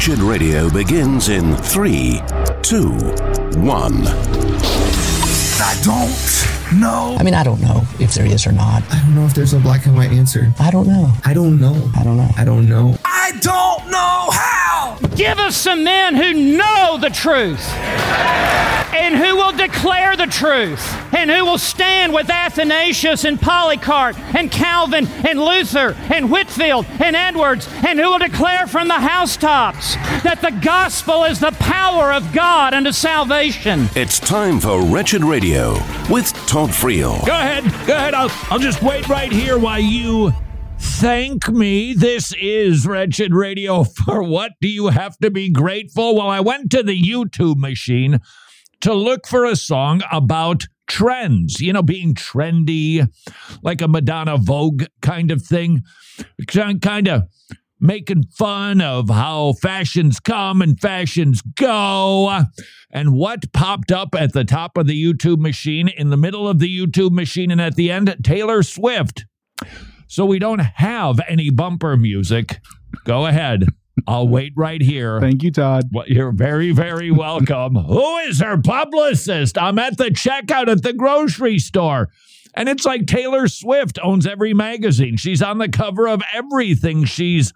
Wretched Radio begins in three, two, one. I don't know. I mean, I don't know if there is or not. I don't know if there's a black and white answer. I don't know. I don't know. I don't know. I don't know. I don't know how. Give us some men who know the truth and who will declare the truth and who will stand with Athanasius and Polycarp and Calvin and Luther and Whitefield and Edwards and who will declare from the housetops that the gospel is the power of God unto salvation. It's time for Wretched Radio with Todd Friel. Go ahead. Go ahead. I'll, I'll just wait right here while you thank me. This is Wretched Radio. For what do you have to be grateful? Well, I went to the YouTube machine to look for a song about trends, you know, being trendy, like a Madonna Vogue kind of thing, kind of making fun of how fashions come and fashions go. And what popped up at the top of the YouTube machine, in the middle of the YouTube machine, and at the end, Taylor Swift. So we don't have any bumper music. Go ahead. I'll wait right here. Thank you, Todd. Well, you're very, very welcome. Who is her publicist? I'm at the checkout at the grocery store. And it's like Taylor Swift owns every magazine. She's on the cover of everything. She's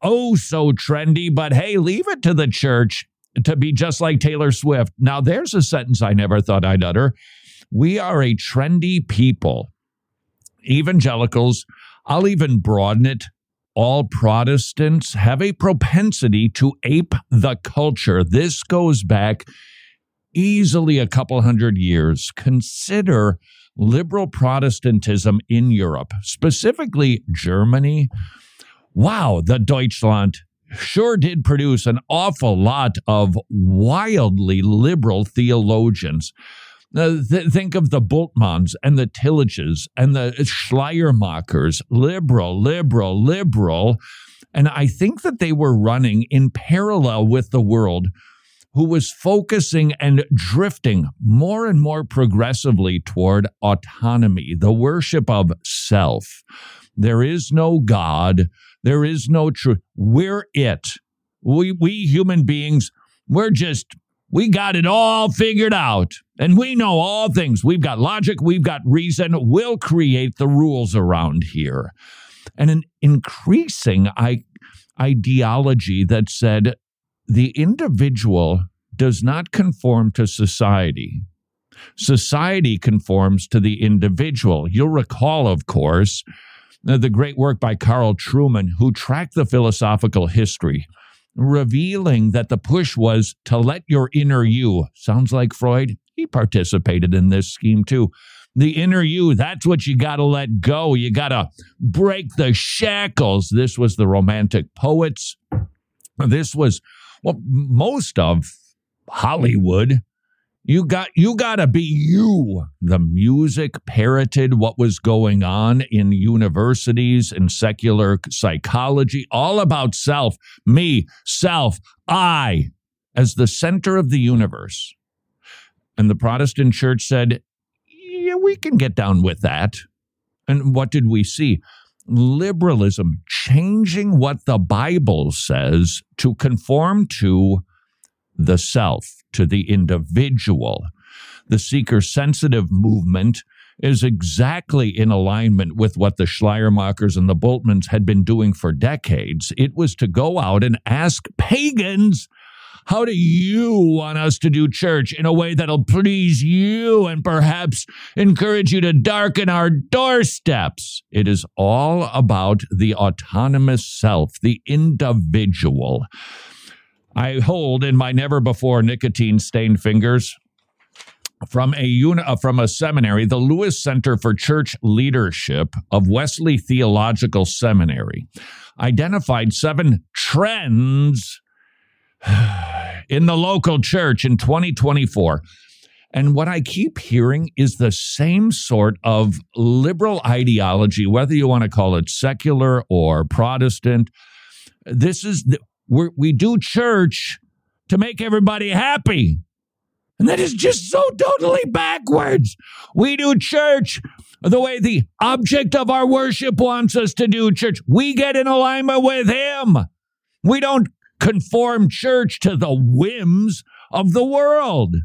oh so trendy, but hey, leave it to the church to be just like Taylor Swift. Now, there's a sentence I never thought I'd utter. We are a trendy people. Evangelicals, I'll even broaden it all Protestants have a propensity to ape the culture. This goes back easily a couple hundred years. Consider liberal Protestantism in Europe, specifically Germany. Wow, the Deutschland sure did produce an awful lot of wildly liberal theologians. Th- think of the Bultmanns and the Tilliches and the Schleiermachers, liberal, liberal, liberal. And I think that they were running in parallel with the world who was focusing and drifting more and more progressively toward autonomy, the worship of self. There is no God. There is no truth. We're it. We, we human beings, we're just we got it all figured out and we know all things. We've got logic, we've got reason. We'll create the rules around here. And an increasing I- ideology that said the individual does not conform to society. Society conforms to the individual. You'll recall, of course, the great work by Carl Trueman, who tracked the philosophical history revealing that the push was to let your inner you. Sounds like Freud. He participated in this scheme too. The inner you, that's what you got to let go. You got to break the shackles. This was the romantic poets. This was, well, most of Hollywood. You got you got to be you. The music parroted what was going on in universities and secular psychology, all about self, me, self, I, as the center of the universe. And the Protestant church said, yeah, we can get down with that. And what did we see? Liberalism changing what the Bible says to conform to the self, to the individual. The seeker sensitive movement is exactly in alignment with what the Schleiermachers and the Bultmanns had been doing for decades. It was to go out and ask pagans, how do you want us to do church in a way that'll please you and perhaps encourage you to darken our doorsteps? It is all about the autonomous self, the individual. I hold in my never before nicotine stained fingers from a uni- uh, from a seminary, the Lewis Center for Church Leadership of Wesley Theological Seminary, identified seven trends in the local church in 2024. And what I keep hearing is the same sort of liberal ideology, whether you want to call it secular or Protestant. This is the, we we do church to make everybody happy. And that is just so totally backwards. We do church the way the object of our worship wants us to do church. We get in alignment with Him. We don't conform church to the whims of the world.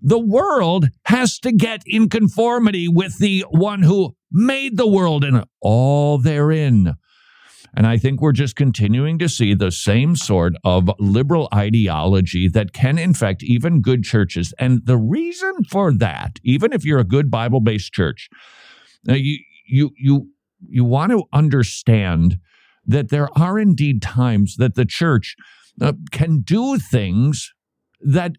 The world has to get in conformity with the one who made the world and all therein. And I think we're just continuing to see the same sort of liberal ideology that can infect even good churches. And the reason for that, even if you're a good Bible based church, you, you, you, you want to understand that there are indeed times that the church uh, can do things that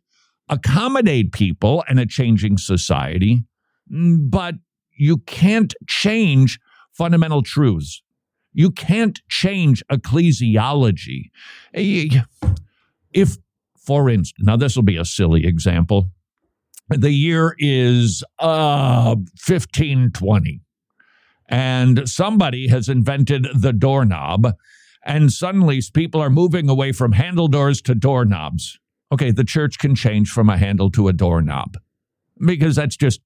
accommodate people and a changing society, but you can't change fundamental truths. You can't change ecclesiology. If, for instance, now this will be a silly example. The year is uh, 1520, and somebody has invented the doorknob, and suddenly people are moving away from handle doors to doorknobs. Okay, the church can change from a handle to a doorknob because that's just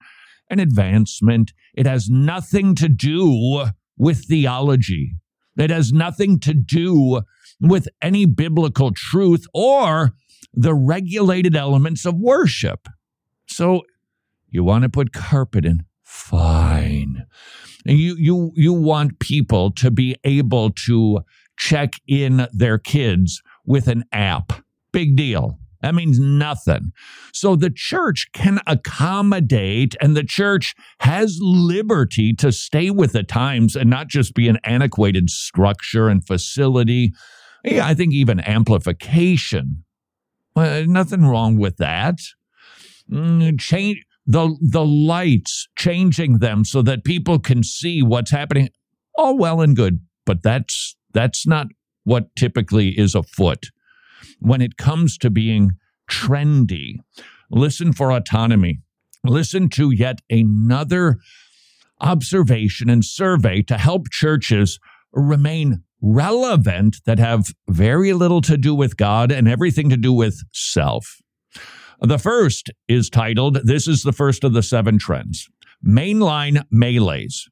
an advancement. It has nothing to do with theology. It has nothing to do with any biblical truth or the regulated elements of worship. So you want to put carpet in? Fine. You you you want people to be able to check in their kids with an app. Big deal. That means nothing. So the church can accommodate, and the church has liberty to stay with the times and not just be an antiquated structure and facility. Yeah, I think even amplification. Well, nothing wrong with that. Mm, change the the lights, changing them so that people can see what's happening. All well and good, but that's that's not what typically is afoot when it comes to being trendy. Listen for autonomy. Listen to yet another observation and survey to help churches remain relevant that have very little to do with God and everything to do with self. The first is titled This is the first of the seven trends Mainline Melees.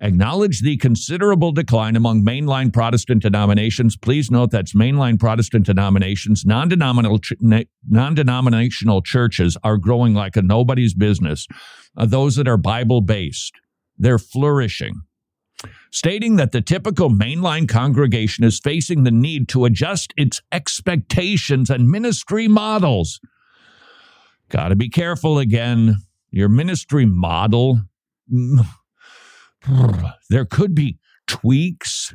Acknowledge the considerable decline among mainline Protestant denominations. Please note that's mainline Protestant denominations. Non denominational churches are growing like a nobody's business. Uh, those that are Bible based, they're flourishing. Stating that the typical mainline congregation is facing the need to adjust its expectations and ministry models. Got to be careful again. Your ministry model mm, there could be tweaks,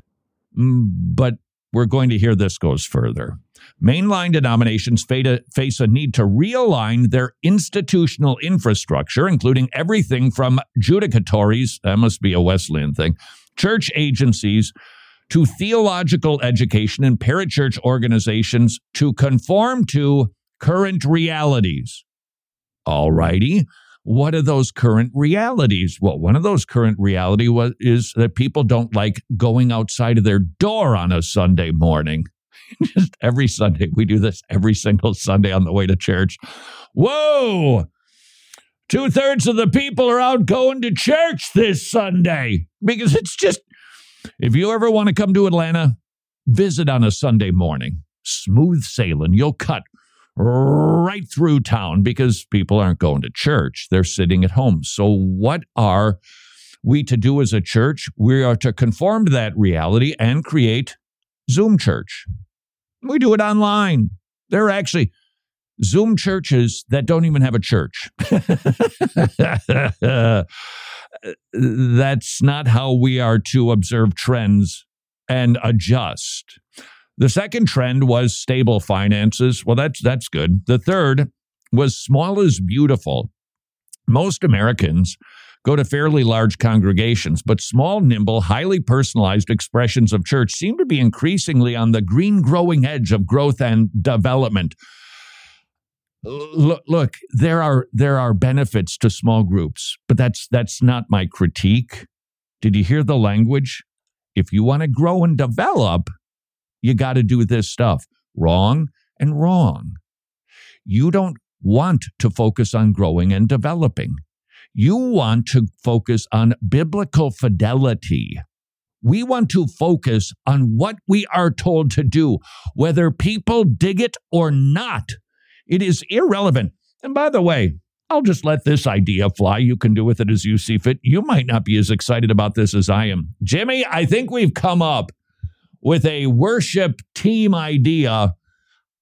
mm, but we're going to hear this goes further. Mainline denominations face a need to realign their institutional infrastructure, including everything from judicatories, that must be a Wesleyan thing, church agencies, to theological education and parachurch organizations to conform to current realities. All righty what are those current realities? Well, one of those current reality was, is that people don't like going outside of their door on a Sunday morning. Just every Sunday, we do this every single Sunday on the way to church. Whoa! Two thirds of the people are out going to church this Sunday because it's just, if you ever want to come to Atlanta, visit on a Sunday morning. Smooth sailing. You'll cut right through town because people aren't going to church. They're sitting at home. So, what are we to do as a church? We are to conform to that reality and create Zoom church. We do it online. There are actually Zoom churches that don't even have a church. That's not how we are to observe trends and adjust. The second trend was stable finances. Well, that's that's good. The third was small is beautiful. Most Americans go to fairly large congregations, but small, nimble, highly personalized expressions of church seem to be increasingly on the green growing edge of growth and development. Look, look, there are there are benefits to small groups, but that's that's not my critique. Did you hear the language? If you want to grow and develop, you got to do this stuff. Wrong and wrong. You don't want to focus on growing and developing. You want to focus on biblical fidelity. We want to focus on what we are told to do, whether people dig it or not. It is irrelevant. And by the way, I'll just let this idea fly. You can do with it as you see fit. You might not be as excited about this as I am. Jimmy, I think we've come up with a worship team idea.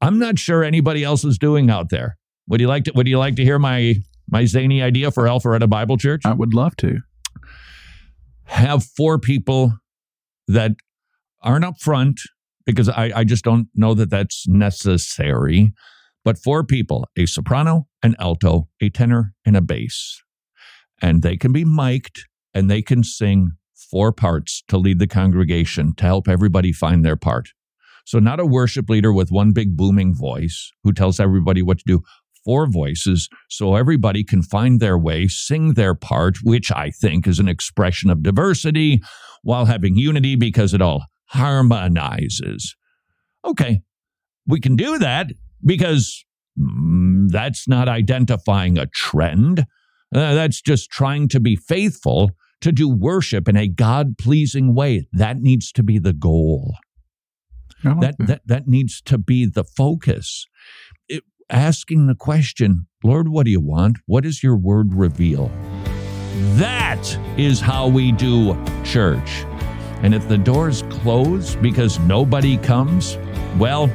I'm not sure anybody else is doing out there. Would you like to would you like to hear my my zany idea for Alpharetta Bible Church? I would love to. Have four people that aren't up front because I, I just don't know that that's necessary. But four people a soprano, an alto, a tenor, and a bass. And they can be mic'd and they can sing four parts to lead the congregation to help everybody find their part. So, not a worship leader with one big booming voice who tells everybody what to do, four voices so everybody can find their way, sing their part, which I think is an expression of diversity while having unity because it all harmonizes. Okay, we can do that because mm, that's not identifying a trend. Uh, that's just trying to be faithful to do worship in a God pleasing way. That needs to be the goal. like That, that, that needs to be the focus. It, asking the question, Lord, what do you want? What does your word reveal? That is how we do church. And if the doors close because nobody comes, well,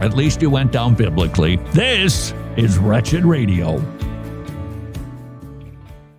at least you went down biblically. This is Wretched Radio.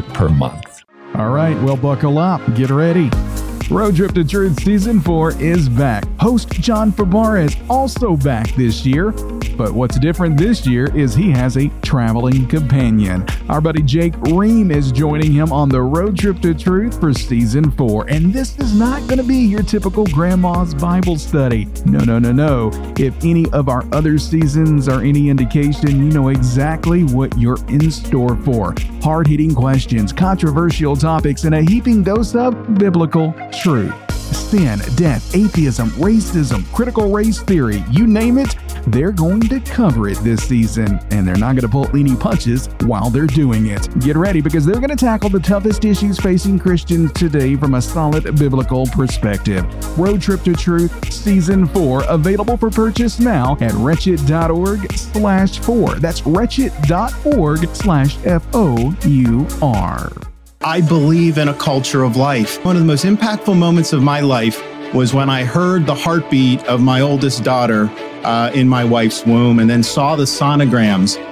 per month? All right, well, buckle up. Get ready. Road Trip to Truth Season 4 is back. Host John Fabar is also back this year. But what's different this year is he has a traveling companion. Our buddy Jake Ream is joining him on the Road Trip to Truth for Season 4. And this is not going to be your typical grandma's Bible study. No, no, no, no. If any of our other seasons are any indication, you know exactly what you're in store for. Hard hitting questions, controversial topics, and a heaping dose of biblical truth. Sin, death, atheism, racism, critical race theory, you name it, they're going to cover it this season, and they're not going to pull any punches while they're doing it. Get ready because they're going to tackle the toughest issues facing Christians today from a solid biblical perspective. Road Trip to Truth Season 4 available for purchase now at wretched.org slash 4. That's wretched.org slash F-O-U-R. I believe in a culture of life. One of the most impactful moments of my life was when I heard the heartbeat of my oldest daughter uh, in my wife's womb and then saw the sonograms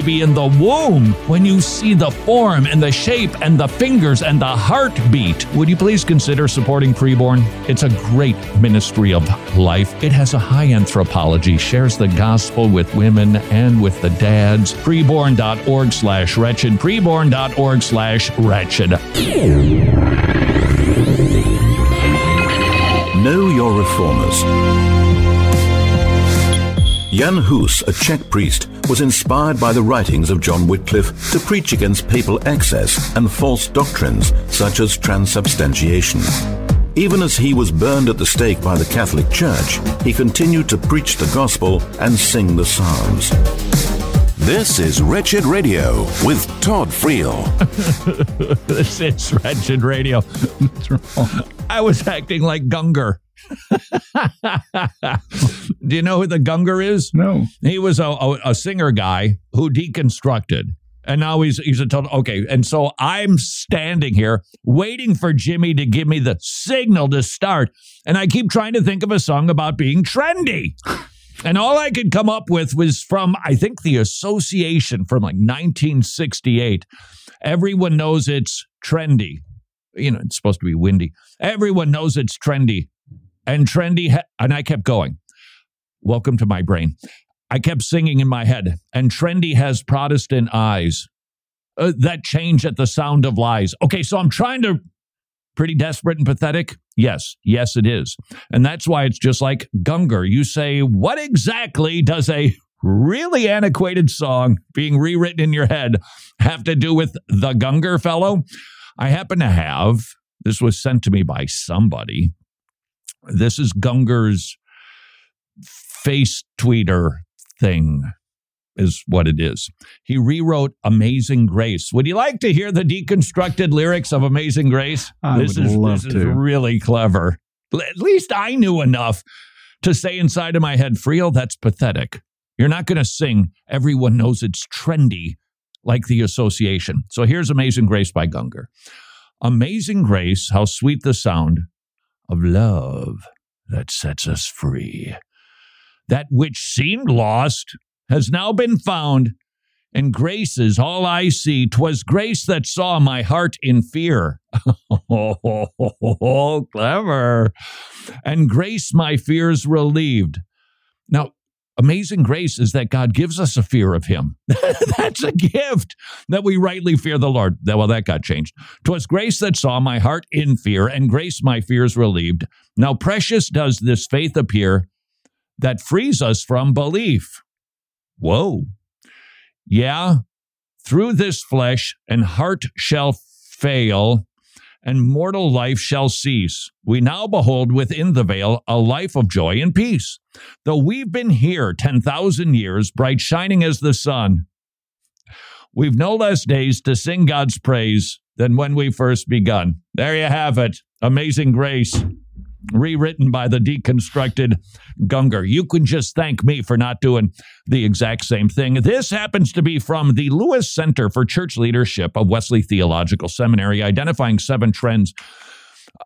in the womb. When you see the form and the shape and the fingers and the heartbeat, would you please consider supporting Preborn? It's a great ministry of life. It has a high anthropology, shares the gospel with women and with the dads. Preborn.org slash wretched. Preborn.org slash wretched. Know your reformers. Jan Hus, a Czech priest, was inspired by the writings of John Wycliffe to preach against papal excess and false doctrines such as transubstantiation. Even as he was burned at the stake by the Catholic Church, he continued to preach the gospel and sing the Psalms. This is Wretched Radio with Todd Friel. this is Wretched Radio. I was acting like Gungor. Do you know who the Gungor is? No. He was a, a, a singer guy who deconstructed. And now he's he's a total okay. And so I'm standing here waiting for Jimmy to give me the signal to start. And I keep trying to think of a song about being trendy. And all I could come up with was from, I think, the Association from like 1968. Everyone knows it's trendy. You know, it's supposed to be windy. Everyone knows it's trendy. And trendy, and I kept going. Welcome to my brain. I kept singing in my head, and trendy has Protestant eyes uh, that change at the sound of lies. Okay, so I'm trying to pretty desperate and pathetic. Yes, yes, it is. And that's why it's just like Gungor. You say, what exactly does a really antiquated song being rewritten in your head have to do with the Gungor fellow? I happen to have, this was sent to me by somebody. This is Gungor's face tweeter thing is what it is. He rewrote Amazing Grace. Would you like to hear the deconstructed lyrics of Amazing Grace? I this would is, love this to. is really clever. At least I knew enough to say inside of my head, Friel, that's pathetic. You're not going to sing Everyone Knows It's Trendy like the association. So here's Amazing Grace by Gungor. Amazing Grace, how sweet the sound of love that sets us free. That which seemed lost has now been found, and grace is all I see. 'Twas grace that saw my heart in fear. oh, clever. And grace my fears relieved. Now, amazing grace is that God gives us a fear of him. That's a gift that we rightly fear the Lord. Well, that got changed. 'Twas grace that saw my heart in fear, and grace my fears relieved. Now, precious does this faith appear that frees us from belief. Whoa. Yeah, through this flesh and heart shall fail, and mortal life shall cease. We now behold within the veil a life of joy and peace. Though we've been here 10,000 years, bright shining as the sun, we've no less days to sing God's praise than when we first begun. There you have it. Amazing grace rewritten by the deconstructed Gungor. You can just thank me for not doing the exact same thing. This happens to be from the Lewis Center for Church Leadership of Wesley Theological Seminary, identifying seven trends.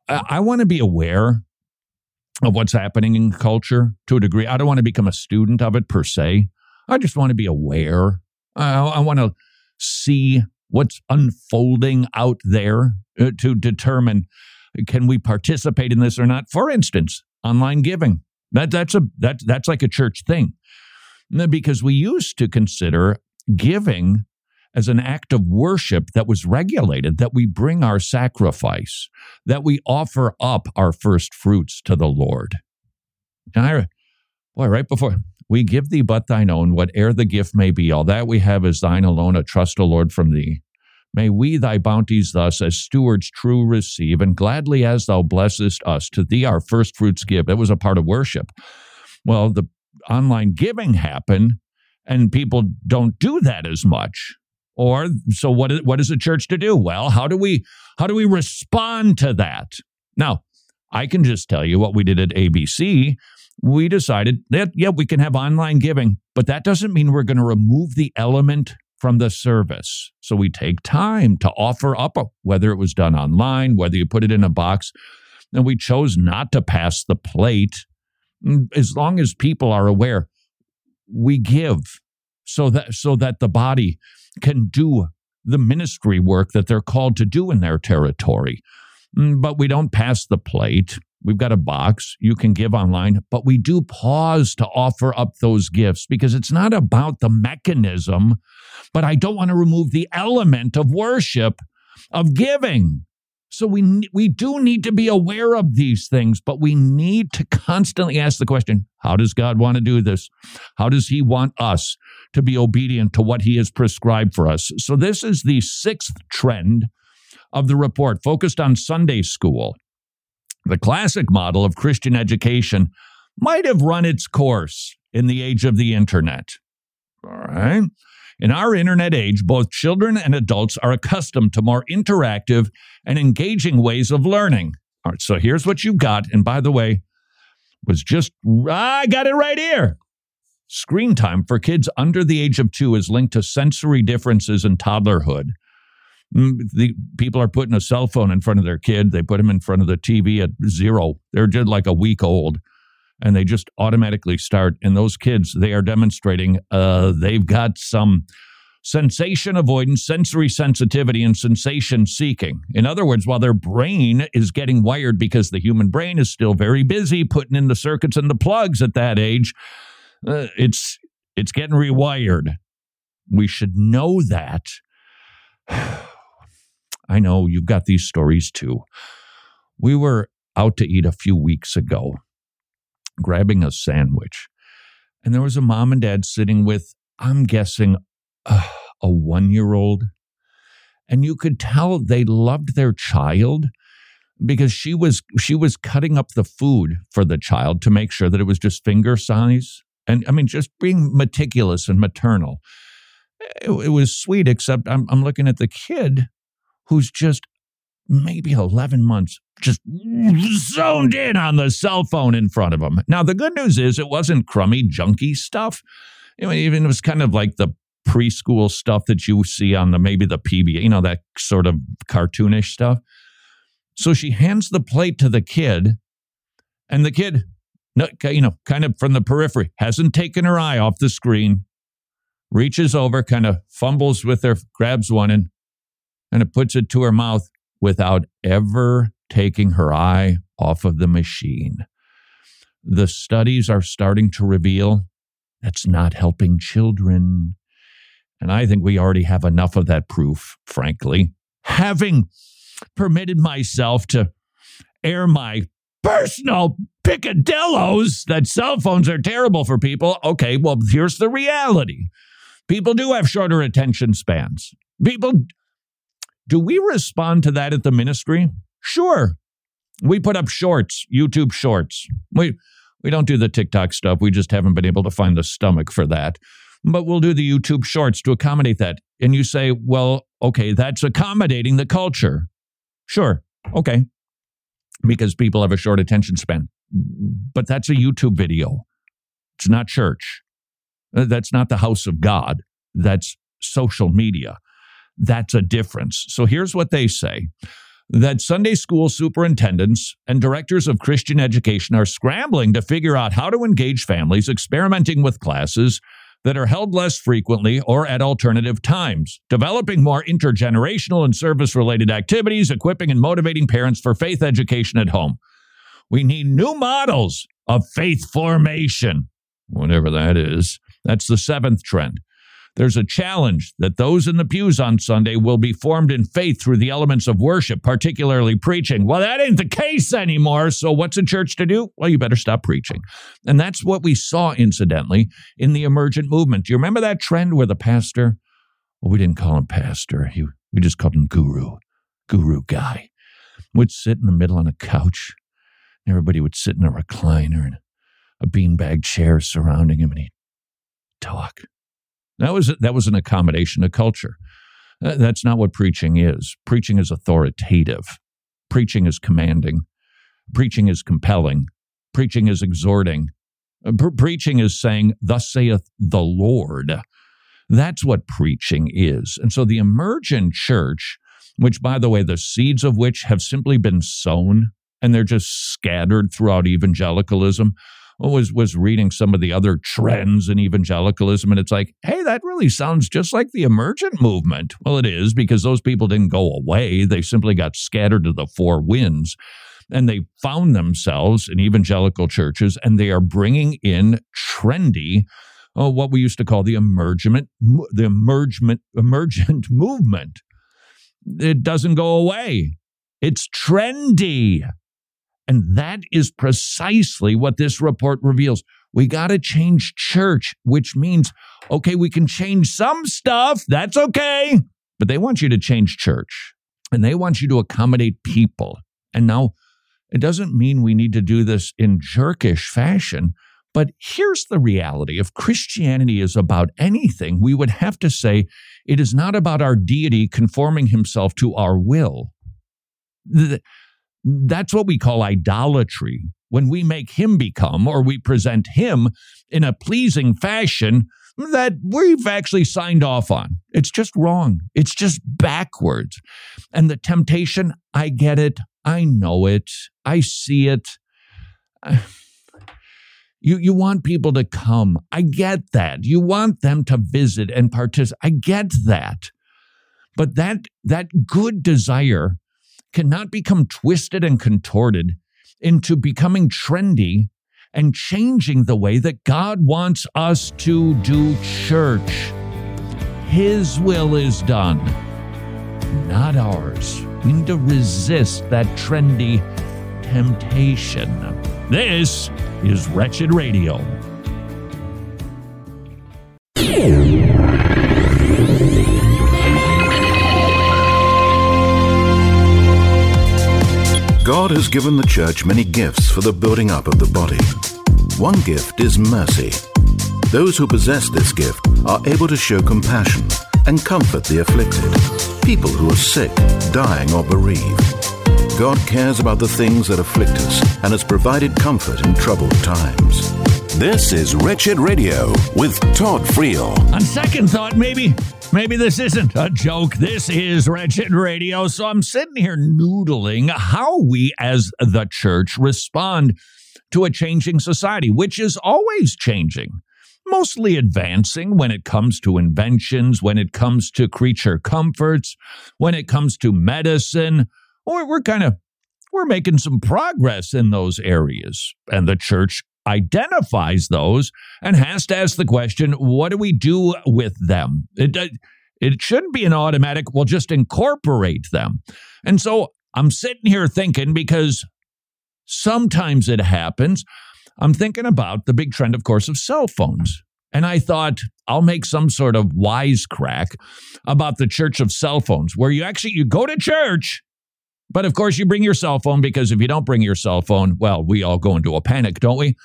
I, I want to be aware of what's happening in culture to a degree. I don't want to become a student of it per se. I just want to be aware. I, I want to see what's unfolding out there uh, to determine can we participate in this or not? For instance, online giving. That that's a that that's like a church thing. Because we used to consider giving as an act of worship that was regulated, that we bring our sacrifice, that we offer up our first fruits to the Lord. I, boy, right before we give thee but thine own, whate'er the gift may be, all that we have is thine alone, a trust, O Lord, from thee. May we thy bounties thus as stewards true receive, and gladly as thou blessest us, to thee our first fruits give. It was a part of worship. Well, the online giving happened, and people don't do that as much. Or so what what is the church to do? Well, how do we how do we respond to that? Now, I can just tell you what we did at ABC. We decided that yeah, we can have online giving, but that doesn't mean we're going to remove the element from the service. So we take time to offer up, a, whether it was done online, whether you put it in a box. And we chose not to pass the plate. Mm, As long as people are aware, we give so that so that the body can do the ministry work that they're called to do in their territory. Mm, But we don't pass the plate. We've got a box you can give online, but we do pause to offer up those gifts because it's not about the mechanism, but I don't want to remove the element of worship, of giving. So we we do need to be aware of these things, but we need to constantly ask the question, how does God want to do this? How does he want us to be obedient to what he has prescribed for us? So this is the sixth trend of the report focused on Sunday school. The classic model of Christian education might have run its course in the age of the internet. All right. In our internet age, both children and adults are accustomed to more interactive and engaging ways of learning. All right, so here's what you've got. And by the way, was just, I got it right here. Screen time for kids under the age of two is linked to sensory differences in toddlerhood. Mm, The people are putting a cell phone in front of their kid. They put them in front of the TV at zero. They're just like a week old, and they just automatically start. And those kids, they are demonstrating uh, they've got some sensation avoidance, sensory sensitivity, and sensation seeking. In other words, while their brain is getting wired because the human brain is still very busy putting in the circuits and the plugs at that age, uh, it's it's getting rewired. We should know that. I know you've got these stories too. We were out to eat a few weeks ago, grabbing a sandwich, and there was a mom and dad sitting with, I'm guessing, uh, a one year old. And you could tell they loved their child because she was she was cutting up the food for the child to make sure that it was just finger size and i mean just being meticulous and maternal it, it was sweet except I'm, I'm looking at the kid who's just maybe 11 months just zoned in on the cell phone in front of him now the good news is it wasn't crummy junky stuff I mean, even it was kind of like the preschool stuff that you see on the maybe the PBA, you know, that sort of cartoonish stuff. So she hands the plate to the kid, and the kid, you know, kind of from the periphery, hasn't taken her eye off the screen, reaches over, kind of fumbles with her, grabs one, and and it puts it to her mouth without ever taking her eye off of the machine. The studies are starting to reveal that's not helping children. And I think we already have enough of that proof, frankly. Having permitted myself to air my personal picadillos that cell phones are terrible for people, okay, well, here's the reality. People do have shorter attention spans. People, do we respond to that at the ministry? Sure. We put up shorts, YouTube shorts. We, we don't do the TikTok stuff. We just haven't been able to find the stomach for that. But we'll do the YouTube shorts to accommodate that. And you say, well, okay, that's accommodating the culture. Sure. Okay. Because people have a short attention span. But that's a YouTube video. It's not church. Uh, That's not the house of God. That's social media. That's a difference. So here's what they say that Sunday school superintendents and directors of Christian education are scrambling to figure out how to engage families, experimenting with classes that are held less frequently or at alternative times, developing more intergenerational and service related activities, equipping and motivating parents for faith education at home. We need new models of faith formation, whatever that is. That's the seventh trend. There's a challenge that those in the pews on Sunday will be formed in faith through the elements of worship, particularly preaching. Well, that ain't the case anymore. So, what's a church to do? Well, you better stop preaching. And that's what we saw, incidentally, in the emergent movement. Do you remember that trend where the pastor, well, we didn't call him pastor, he, we just called him guru, guru guy, would sit in the middle on a couch. and Everybody would sit in a recliner and a beanbag chair surrounding him, and he'd talk. That was that was an accommodation to culture. That's not what preaching is. Preaching is authoritative. Preaching is commanding. Preaching is compelling. Preaching is exhorting. Uh, pre- preaching is saying, "Thus saith the Lord." That's what preaching is. And so the emergent church, which by the way, the seeds of which have simply been sown and they're just scattered throughout evangelicalism, was was reading some of the other trends in evangelicalism and it's like hey that really sounds just like the emergent movement. Well it is because those people didn't go away. They simply got scattered to the four winds and they found themselves in evangelical churches and they are bringing in trendy oh, what we used to call the emergent the emergent emergent movement. It doesn't go away. It's trendy and that is precisely what this report reveals. We got to change church, which means, okay, we can change some stuff. That's okay. But they want you to change church and they want you to accommodate people. And now, It doesn't mean we need to do this in jerkish fashion. But here's the reality if Christianity is about anything, we would have to say it is not about our deity conforming himself to our will. That's what we call idolatry. When we make him become or we present him in a pleasing fashion that we've actually signed off on. It's just wrong. It's just backwards. And the temptation, I get it. I know it. I see it. You, you want people to come. I get that. You want them to visit and participate. I get that. But that, that good desire cannot become twisted and contorted into becoming trendy and changing the way that God wants us to do church. His will is done, not ours. We need to resist that trendy temptation. This is Wretched Radio. God has given the church many gifts for the building up of the body. One gift is mercy. Those who possess this gift are able to show compassion and comfort the afflicted, people who are sick, dying, or bereaved. God cares about the things that afflict us and has provided comfort in troubled times. This is Wretched Radio with Todd Friel. On second thought, maybe maybe this isn't a joke. This is Wretched Radio. So I'm sitting here noodling how we as the church respond to a changing society, which is always changing. Mostly advancing when it comes to inventions, when it comes to creature comforts, when it comes to medicine, or we're kind of we're making some progress in those areas. And the church identifies those and has to ask the question what do we do with them? It, uh, it shouldn't be an automatic, we'll just incorporate them. And so I'm sitting here thinking because sometimes it happens. I'm thinking about the big trend, of course, of cell phones. And I thought I'll make some sort of wisecrack about the church of cell phones, where you actually you go to church, but of course you bring your cell phone because if you don't bring your cell phone, well, we all go into a panic, don't we?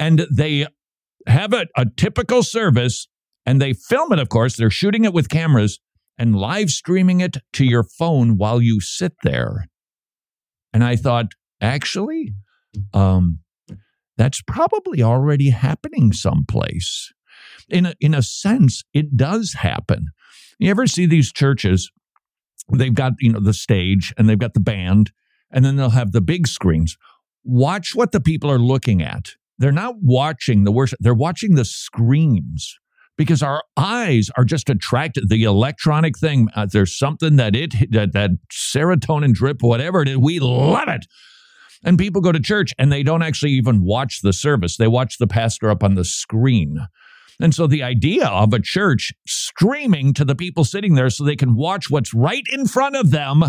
And they have a, a typical service and they film it, of course. They're shooting it with cameras and live streaming it to your phone while you sit there. And I thought, actually, um, that's probably already happening someplace. In a, in a sense, it does happen. You ever see these churches? They've got you know the stage and they've got the band, and then they'll have the big screens. Watch what the people are looking at. They're not watching the worship, they're watching the screens because our eyes are just attracted. The electronic thing uh, there's something that it that, that serotonin drip whatever it is we love it. And people go to church and they don't actually even watch the service. They watch the pastor up on the screen. And so the idea of a church streaming to the people sitting there so they can watch what's right in front of them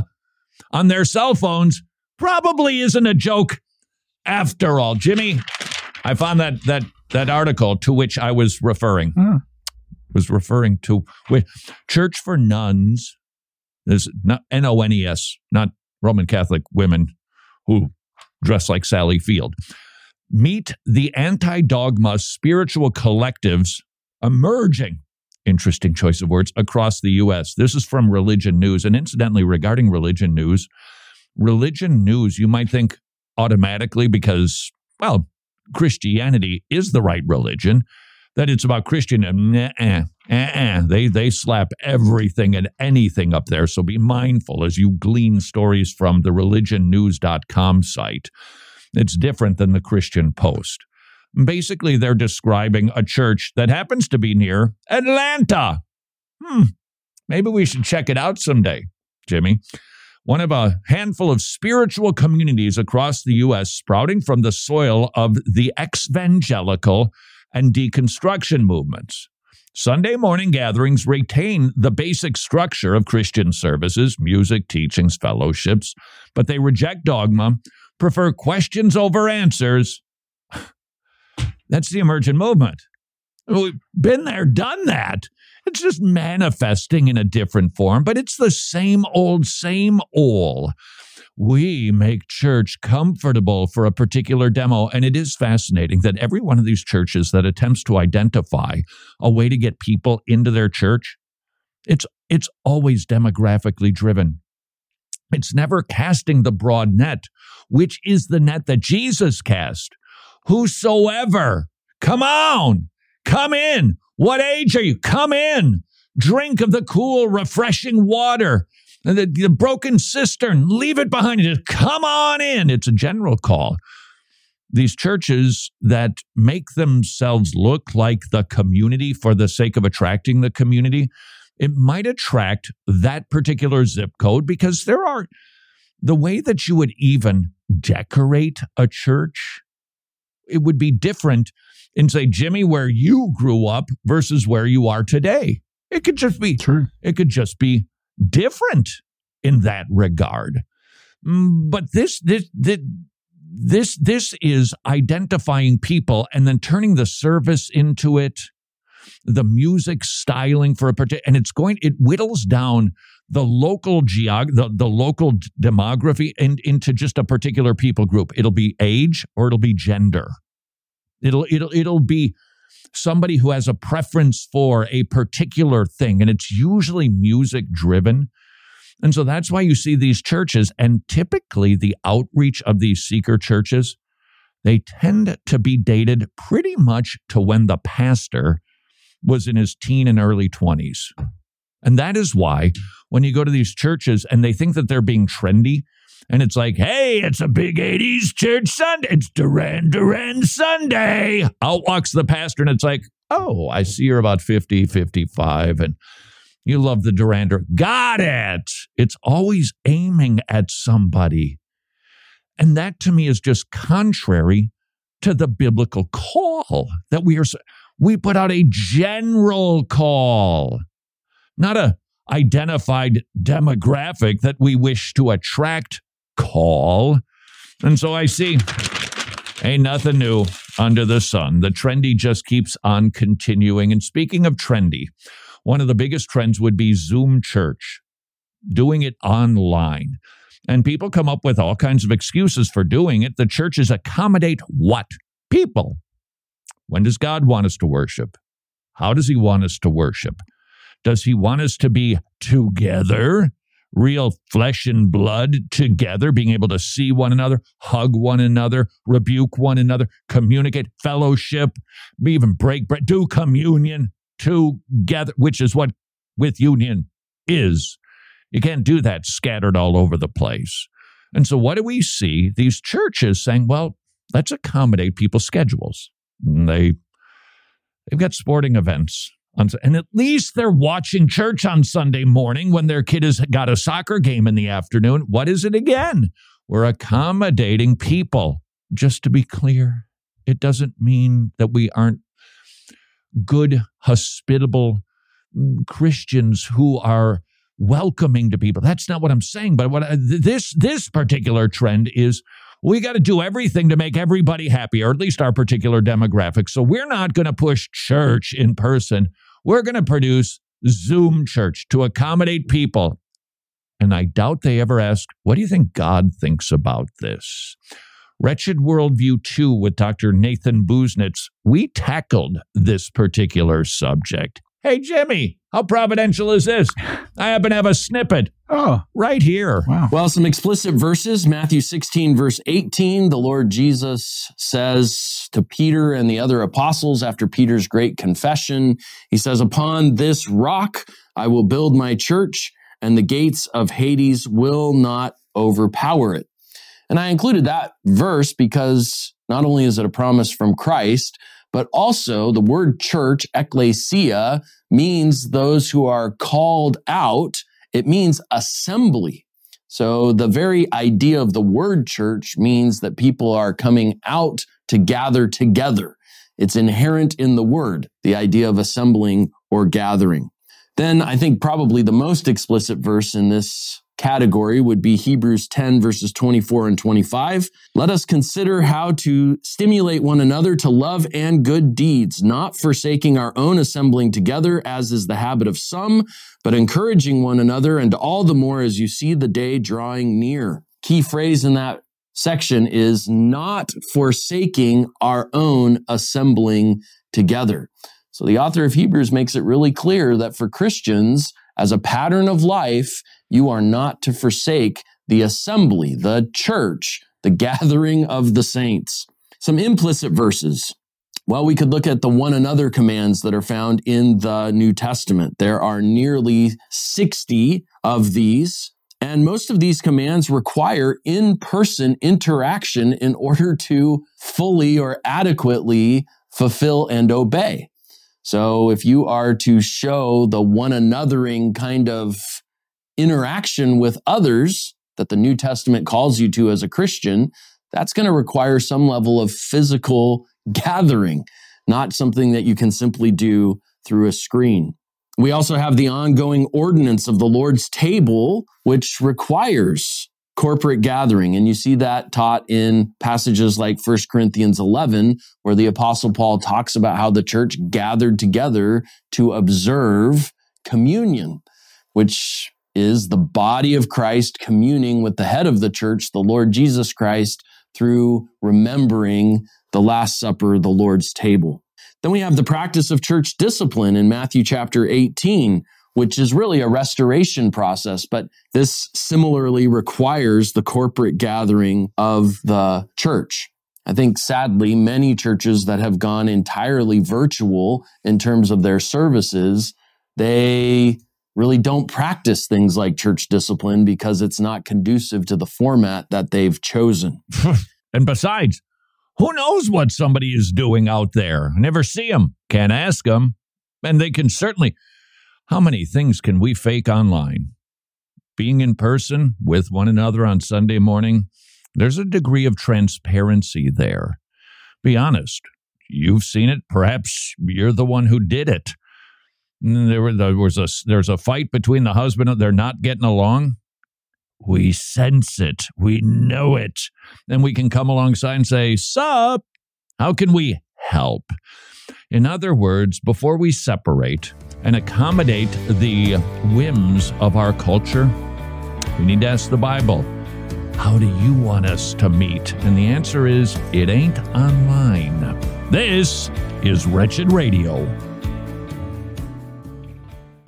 on their cell phones probably isn't a joke after all. Jimmy I found that that that article to which I was referring Hmm. was referring to with Church for Nones. There's not N O N E S, not Roman Catholic women who dress like Sally Field. Meet the anti dogma spiritual collectives emerging. Interesting choice of words across the U.S. This is from Religion News. And incidentally, regarding Religion News, Religion News, you might think automatically because, well, Christianity is the right religion, that it's about Christian. Nah, uh-uh. Eh, eh, eh. They they slap everything and anything up there. So be mindful as you glean stories from the religionnews.com site. It's different than the Christian Post. Basically, they're describing a church that happens to be near Atlanta. Hmm. Maybe we should check it out someday, Jimmy one of a handful of spiritual communities across the U.S. sprouting from the soil of the evangelical and deconstruction movements. Sunday morning gatherings retain the basic structure of Christian services, music, teachings, fellowships, but they reject dogma, prefer questions over answers. That's the emergent movement. We've been there, done that. It's just manifesting in a different form, but it's the same old, same old. we make church comfortable for a particular demo. And it is fascinating that every one of these churches that attempts to identify a way to get people into their church, it's it's always demographically driven. It's never casting the broad net, which is the net that Jesus cast. Whosoever, come on, come in. What age are you? Come in. Drink of the cool, refreshing water. The, the broken cistern, leave it behind you. Just come on in. It's a general call. These churches that make themselves look like the community for the sake of attracting the community, it might attract that particular zip code because there are the way that you would even decorate a church, it would be different in, say, Jimmy, where you grew up versus where you are today. It could just be True. It could just be different in that regard. Mm, But this this this this this is identifying people and then turning the service into it, the music styling for a particular, and it's going it whittles down the local geog the, the local demography and into just a particular people group. It'll be age or it'll be gender. It'll it'll it'll be somebody who has a preference for a particular thing, and it's usually music driven. And so that's why you see these churches, and typically the outreach of these seeker churches, they tend to be dated pretty much to when the pastor was in his teen and early 20s. And that is why when you go to these churches and they think that they're being trendy, and it's like, hey, it's a big 80s church Sunday. It's Duran Duran Sunday. Out walks the pastor, and it's like, oh, I see you're about 50, 55, and you love the Duran Duran. Got it. It's always aiming at somebody. And that to me is just contrary to the biblical call that we are, we put out a general call, not a identified demographic that we wish to attract call. And so I see, ain't nothing new under the sun. The trendy just keeps on continuing. And speaking of trendy, one of the biggest trends would be Zoom church, doing it online. And people come up with all kinds of excuses for doing it. The churches accommodate what? People. When does God want us to worship? How does He want us to worship? Does He want us to be together? Real flesh and blood together, being able to see one another, hug one another, rebuke one another, communicate, fellowship, even break bread, do communion together, which is what with union is. You can't do that scattered all over the place. And so, what do we see? These churches saying, well, let's accommodate people's schedules. And they, they've got sporting events. On, and at least they're watching church on Sunday morning when their kid has got a soccer game in the afternoon. What is it again? We're accommodating people. Just to be clear, it doesn't mean that we aren't good, hospitable mm, Christians who are welcoming to people. That's not what I'm saying. But what I, this this particular trend is we got to do everything to make everybody happy, or at least our particular demographic. So we're not going to push church in person. We're going to produce Zoom church to accommodate people. And I doubt they ever ask, what do you think God thinks about this? Wretched Worldview 2 with Dr. Nathan Busenitz, we tackled this particular subject. Hey, Jimmy, how providential is this? I happen to have a snippet Oh, right here. wow. Well, some explicit verses. Matthew 16, verse 18, the Lord Jesus says to Peter and the other apostles after Peter's great confession, He says, Upon this rock I will build my church, and the gates of Hades will not overpower it. And I included that verse because not only is it a promise from Christ, but also the word church, ecclesia, means those who are called out. It means assembly. So the very idea of the word church means that people are coming out to gather together. It's inherent in the word, the idea of assembling or gathering. Then I think probably the most explicit verse in this category would be Hebrews 10 verses 24 and 25. Let us consider how to stimulate one another to love and good deeds, not forsaking our own assembling together as is the habit of some, but encouraging one another and all the more as you see the day drawing near. key phrase in that section is not forsaking our own assembling together. So the author of Hebrews makes it really clear that for Christians, as a pattern of life, you are not to forsake the assembly, the church, the gathering of the saints. Some implicit verses. Well, we could look at the one another commands that are found in the New Testament. There are nearly 60 of these. And most of these commands require in person interaction in order to fully or adequately fulfill and obey. So if you are to show the one anothering kind of interaction with others that the New Testament calls you to as a Christian, that's going to require some level of physical gathering, not something that you can simply do through a screen. We also have the ongoing ordinance of the Lord's table, which requires corporate gathering. And you see that taught in passages like 1 Corinthians 11, where the apostle Paul talks about how the church gathered together to observe communion, which is the body of Christ communing with the head of the church, the Lord Jesus Christ, through remembering the Last Supper, the Lord's table. Then we have the practice of church discipline in Matthew chapter 18, which is really a restoration process, but this similarly requires the corporate gathering of the church. I think sadly, many churches that have gone entirely virtual in terms of their services, they really don't practice things like church discipline because it's not conducive to the format that they've chosen. and besides, who knows what somebody is doing out there? Never see them, can't ask them. And they can certainly. How many things can we fake online? Being in person with one another on Sunday morning, there's a degree of transparency there. Be honest. You've seen it. Perhaps you're the one who did it. There, was a there's a fight between the husband and they're not getting along. We sense it. We know it. Then we can come alongside and say, Sup? How can we help? In other words, before we separate and accommodate the whims of our culture, we need to ask the Bible, How do you want us to meet? And the answer is, It ain't online. This is Wretched Radio.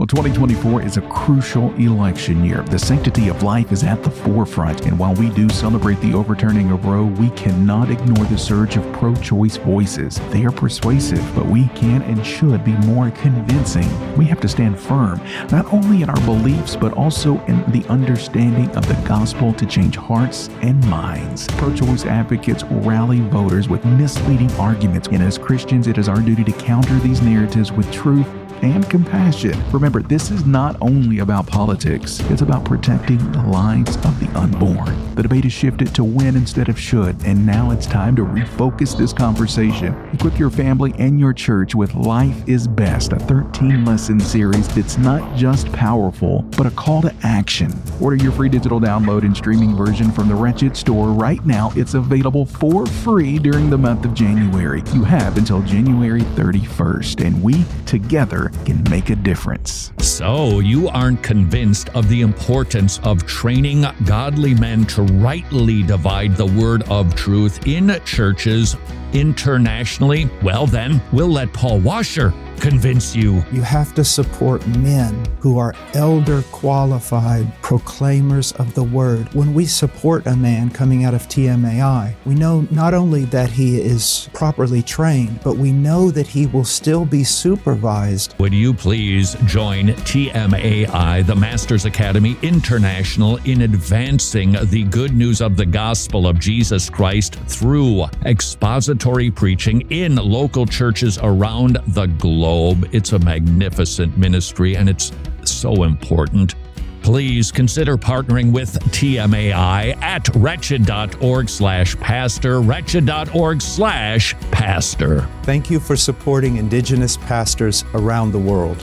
Well, 2024 is a crucial election year. The sanctity of life is at the forefront, and while we do celebrate the overturning of Roe, we cannot ignore the surge of pro choice voices. They are persuasive, but we can and should be more convincing. We have to stand firm, not only in our beliefs, but also in the understanding of the gospel to change hearts and minds. Pro choice advocates rally voters with misleading arguments, and as Christians, it is our duty to counter these narratives with truth and compassion. Remember, this is not only about politics, it's about protecting the lives of the unborn. The debate has shifted to when instead of should, and now it's time to refocus this conversation. Equip your family and your church with Life is Best, a 13 lesson series that's not just powerful, but a call to action. Order your free digital download and streaming version from the Wretched store right now. It's available for free during the month of January. You have until January 31st, and we together can make a difference. So, you aren't convinced of the importance of training godly men to rightly divide the word of truth in churches internationally? Well, then, we'll let Paul Washer convince you. You have to support men who are elder qualified proclaimers of the word. When we support a man coming out of TMAI, we know not only that he is properly trained, but we know that he will still be supervised. Would you please join TMAI, the Masters Academy International, in advancing the good news of the gospel of Jesus Christ through expository preaching in local churches around the globe? It's a magnificent ministry and it's so important. Please consider partnering with TMAI at wretched.org slash pastor, wretched.org slash pastor. Thank you for supporting Indigenous pastors around the world.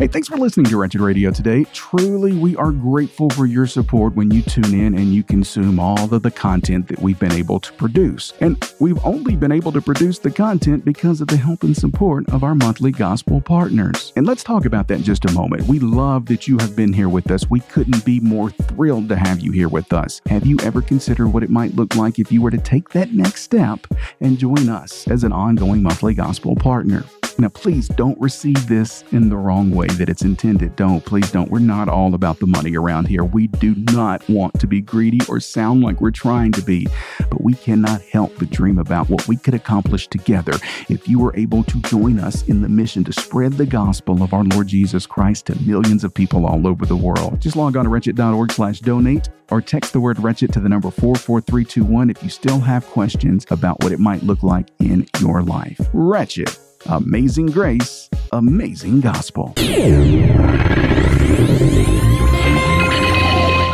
Hey, thanks for listening to Wretched Radio today. Truly, we are grateful for your support when you tune in and you consume all of the content that we've been able to produce. And we've only been able to produce the content because of the help and support of our monthly gospel partners. And let's talk about that in just a moment. We love that you have been here with us. We couldn't be more thrilled to have you here with us. Have you ever considered what it might look like if you were to take that next step and join us as an ongoing monthly gospel partner? Now, please don't receive this in the wrong way that it's intended. Don't, please don't. We're not all about the money around here. We do not want to be greedy or sound like we're trying to be, but we cannot help but dream about what we could accomplish together if you were able to join us in the mission to spread the gospel of our Lord Jesus Christ to millions of people all over the world. Just log on to wretched.org slash donate or text the word wretched to the number 44321 if you still have questions about what it might look like in your life. Wretched Amazing Grace, Amazing Gospel.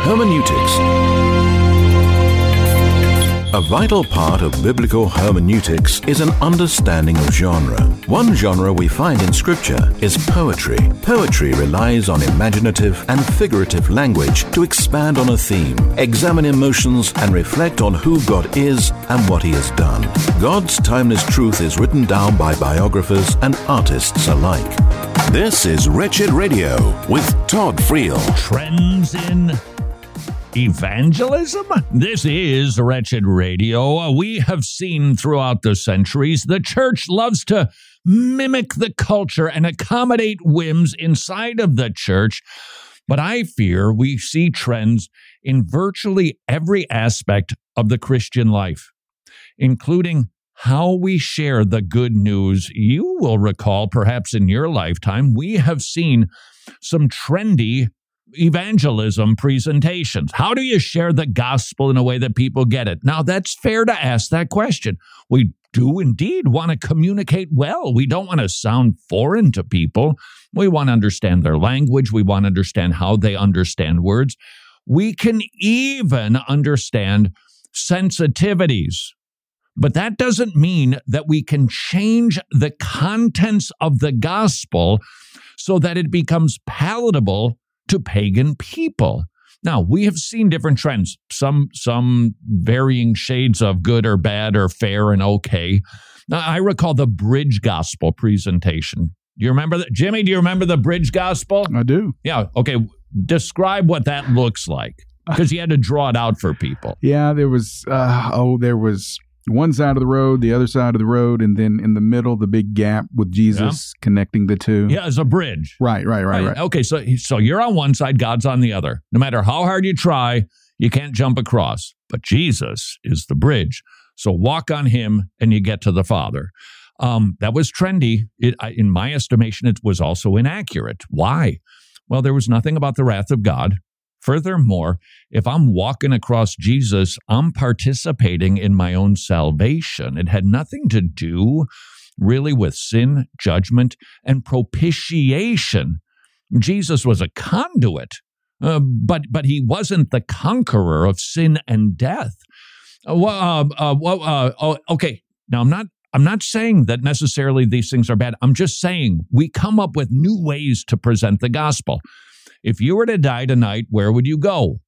Hermeneutics. A vital part of biblical hermeneutics is an understanding of genre. One genre we find in Scripture is poetry. Poetry relies on imaginative and figurative language to expand on a theme, examine emotions, and reflect on who God is and what He has done. God's timeless truth is written down by biographers and artists alike. This is Wretched Radio with Todd Friel. Trends in evangelism? This is Wretched Radio. We have seen throughout the centuries the church loves to mimic the culture and accommodate whims inside of the church. But I fear we see trends in virtually every aspect of the Christian life, including how we share the good news. You will recall, perhaps in your lifetime, we have seen some trendy evangelism presentations. How do you share the gospel in a way that people get it? Now, that's fair to ask that question. We do indeed want to communicate well. We don't want to sound foreign to people. We want to understand their language. We want to understand how they understand words. We can even understand sensitivities. But that doesn't mean that we can change the contents of the gospel so that it becomes palatable to pagan people. Now, we have seen different trends, some some varying shades of good or bad or fair and okay. Now, I recall the bridge gospel presentation. Do you remember that? Jimmy, do you remember the bridge gospel? I do. Yeah. Okay. Describe what that looks like because you had to draw it out for people. Yeah, there was, uh, oh, there was one side of the road, the other side of the road, and then in the middle, the big gap with Jesus yeah. connecting the two. Yeah, as a bridge. Right, right, right, right, right. Okay, so so you're on one side, God's on the other. No matter how hard you try, you can't jump across. But Jesus is the bridge. So walk on Him, and you get to the Father. Um, that was trendy. It, in my estimation, it was also inaccurate. Why? Well, there was nothing about the wrath of God Furthermore, if I'm walking across Jesus, I'm participating in my own salvation. It had nothing to do really with sin, judgment, and propitiation. Jesus was a conduit, uh, but but he wasn't the conqueror of sin and death. Uh, uh, uh, uh oh, okay, now I'm not I'm not saying that necessarily these things are bad. I'm just saying we come up with new ways to present the gospel. If you were to die tonight, where would you go?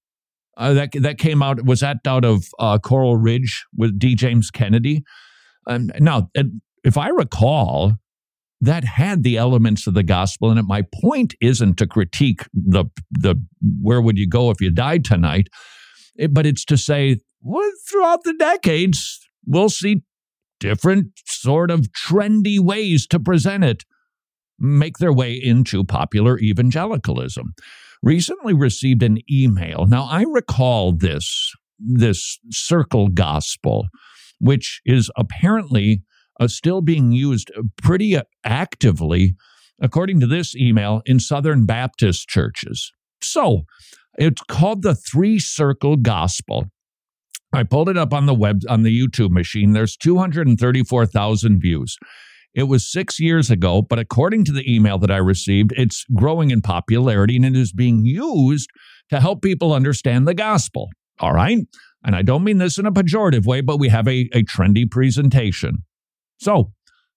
Uh, that that came out was that out of uh, Coral Ridge with D. James Kennedy. Um, now, if I recall, that had the elements of the gospel in it. My point isn't to critique the the where would you go if you died tonight, it, but it's to say well, throughout the decades we'll see different sort of trendy ways to present it make their way into popular evangelicalism. Recently received an email. Now, I recall this, this circle gospel, which is apparently uh, still being used pretty actively, according to this email, in Southern Baptist churches. So it's called the Three Circle Gospel. I pulled it up on the web on the YouTube machine. There's 234,000 views. It was six years ago, but according to the email that I received, it's growing in popularity and it is being used to help people understand the gospel. All right. And I don't mean this in a pejorative way, but we have a, a trendy presentation. So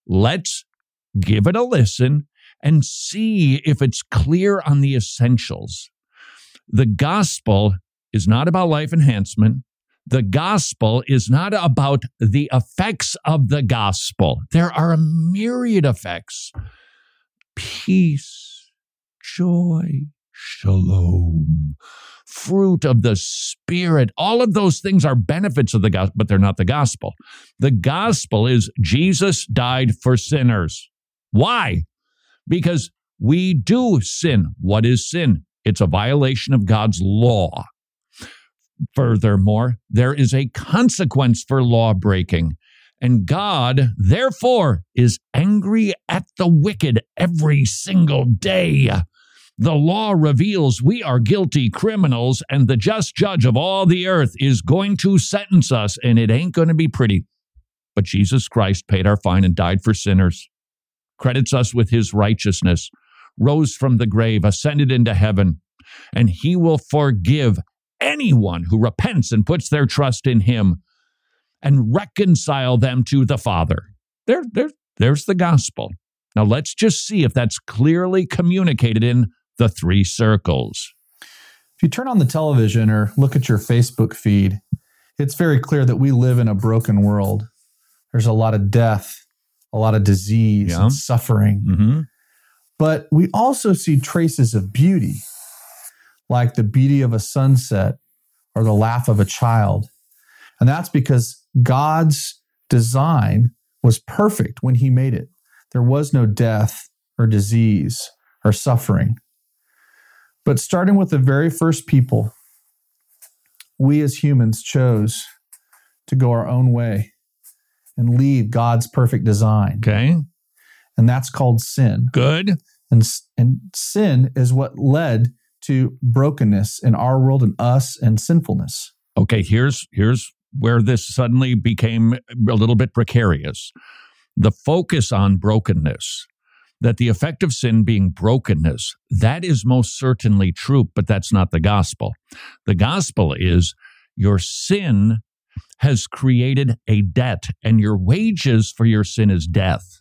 let's give it a listen and see if it's clear on the essentials. The gospel is not about life enhancement. The gospel is not about the effects of the gospel. There are a myriad effects peace, joy, shalom, fruit of the Spirit. All of those things are benefits of the gospel, but they're not the gospel. The gospel is Jesus died for sinners. Why? Because we do sin. What is sin? It's a violation of God's law. Furthermore, there is a consequence for law breaking. And God, therefore, is angry at the wicked every single day. The law reveals we are guilty criminals, and the just judge of all the earth is going to sentence us, and it ain't going to be pretty. But Jesus Christ paid our fine and died for sinners, credits us with his righteousness, rose from the grave, ascended into heaven, and he will forgive anyone who repents and puts their trust in him and reconcile them to the Father. There, there, there's the gospel. Now let's just see if that's clearly communicated in the three circles. If you turn on the television or look at your Facebook feed, it's very clear that we live in a broken world. There's a lot of death, a lot of disease Yeah. and suffering. Mm-hmm. But we also see traces of beauty, like the beauty of a sunset or the laugh of a child. And that's because God's design was perfect when He made it. There was no death or disease or suffering. But starting with the very first people, we as humans chose to go our own way and leave God's perfect design. Okay. And that's called sin. Good. And, and sin is what led to brokenness in our world and us and sinfulness. Okay, here's here's where this suddenly became a little bit precarious. The focus on brokenness, that the effect of sin being brokenness, that is most certainly true, but that's not the gospel. The gospel is your sin has created a debt, and your wages for your sin is death.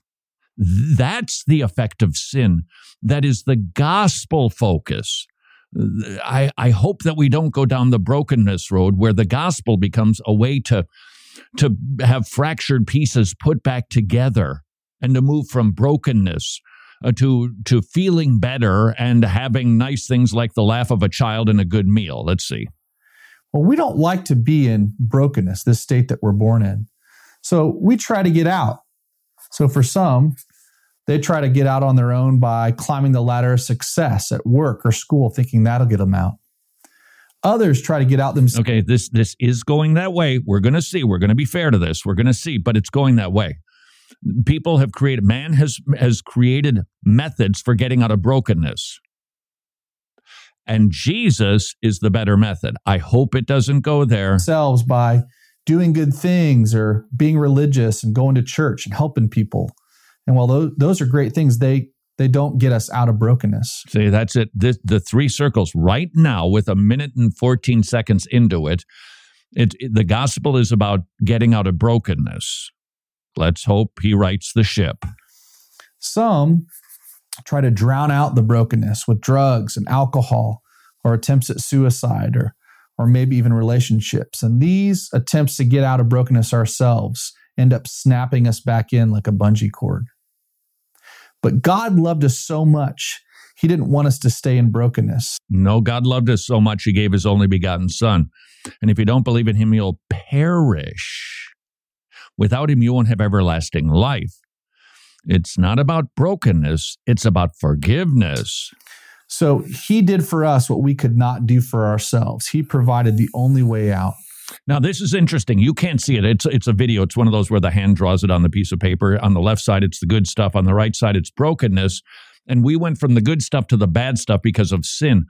That's the effect of sin. That is the gospel focus. I, I hope that we don't go down the brokenness road where the gospel becomes a way to to have fractured pieces put back together and to move from brokenness uh, to to feeling better and having nice things like the laugh of a child and a good meal. Let's see. Well, we don't like to be in brokenness, this state that we're born in. So we try to get out. So for some, they try to get out on their own by climbing the ladder of success at work or school, thinking that'll get them out. Others try to get out themselves. Okay, this this is going that way. We're going to see. We're going to be fair to this. We're going to see, but it's going that way. People have created man has has created methods for getting out of brokenness. And Jesus is the better method. I hope it doesn't go there. themselves by doing good things or being religious and going to church and helping people. And while those, those are great things, they they don't get us out of brokenness. See, that's it. This, the three circles right now, with a minute and 14 seconds into it, it, it- the gospel is about getting out of brokenness. Let's hope he rights the ship. Some try to drown out the brokenness with drugs and alcohol or attempts at suicide or or maybe even relationships. And these attempts to get out of brokenness ourselves end up snapping us back in like a bungee cord. But God loved us so much, he didn't want us to stay in brokenness. No, God loved us so much, he gave his only begotten Son. And if you don't believe in him, you'll perish. Without him, you won't have everlasting life. It's not about brokenness, it's about forgiveness. So he did for us what we could not do for ourselves. He provided the only way out. Now, this is interesting. You can't see it. It's it's a video. It's one of those where the hand draws it on the piece of paper. On the left side, it's the good stuff. On the right side, it's brokenness. And we went from the good stuff to the bad stuff because of sin.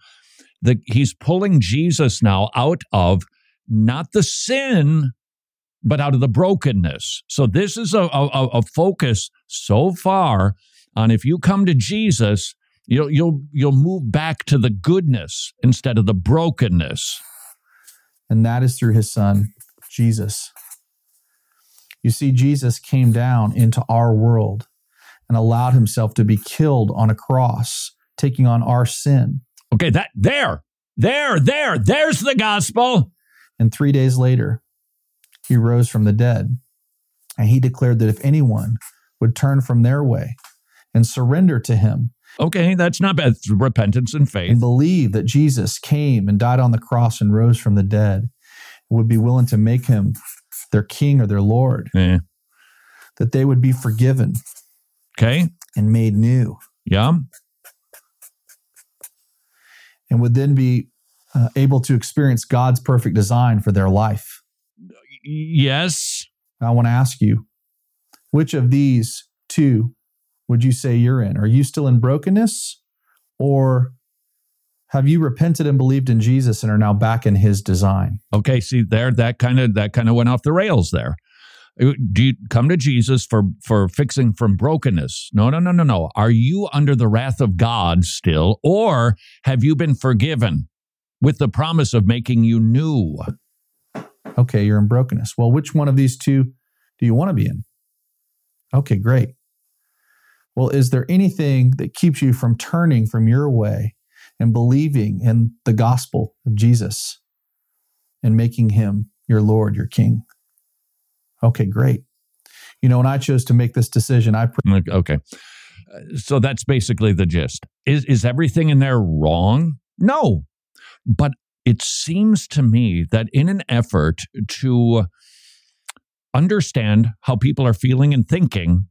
The, he's pulling Jesus now out of not the sin, but out of the brokenness. So this is a, a, a focus so far on if you come to Jesus, you'll you'll you'll move back to the goodness instead of the brokenness. And that is through his son, Jesus. You see, Jesus came down into our world, and allowed himself to be killed on a cross, taking on our sin. Okay, that there, there, there, there's the gospel. And three days later, he rose from the dead. And he declared that if anyone would turn from their way and surrender to him, Okay, that's not bad. It's repentance and faith. and believe that Jesus came and died on the cross and rose from the dead, would be willing to make him their king or their Lord, Yeah. that they would be forgiven Okay. and made new, Yeah. and would then be uh, able to experience God's perfect design for their life. Yes. I want to ask you, which of these two would you say you're in? Are you still in brokenness, or have you repented and believed in Jesus and are now back in His design? Okay. See there, that kind of that kind of went off the rails there. Uh, Do you come to Jesus for for fixing from brokenness? No, no, no, no, no. Are you under the wrath of God still, or have you been forgiven with the promise of making you new? Okay, you're in brokenness. Well, which one of these two do you want to be in? Okay, great. Well, is there anything that keeps you from turning from your way and believing in the gospel of Jesus and making him your Lord, your King? Okay, great. You know, when I chose to make this decision, I Like, Okay. So that's basically the gist. Is is everything in there wrong? No. But it seems to me that in an effort to understand how people are feeling and thinking,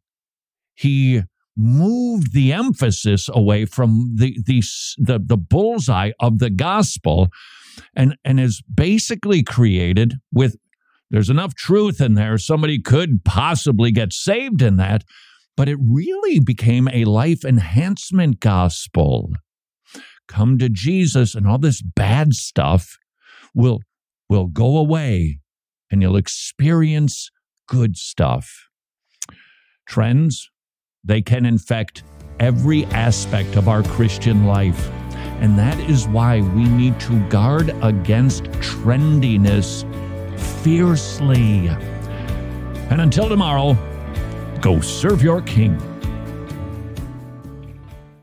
he moved the emphasis away from the the the, the bullseye of the gospel and and is basically created with there's enough truth in there somebody could possibly get saved in that but it really became a life enhancement gospel. Come to Jesus and all this bad stuff will will go away and you'll experience good stuff. Trends they can infect every aspect of our Christian life. And that is why we need to guard against trendiness fiercely. And until tomorrow go serve your king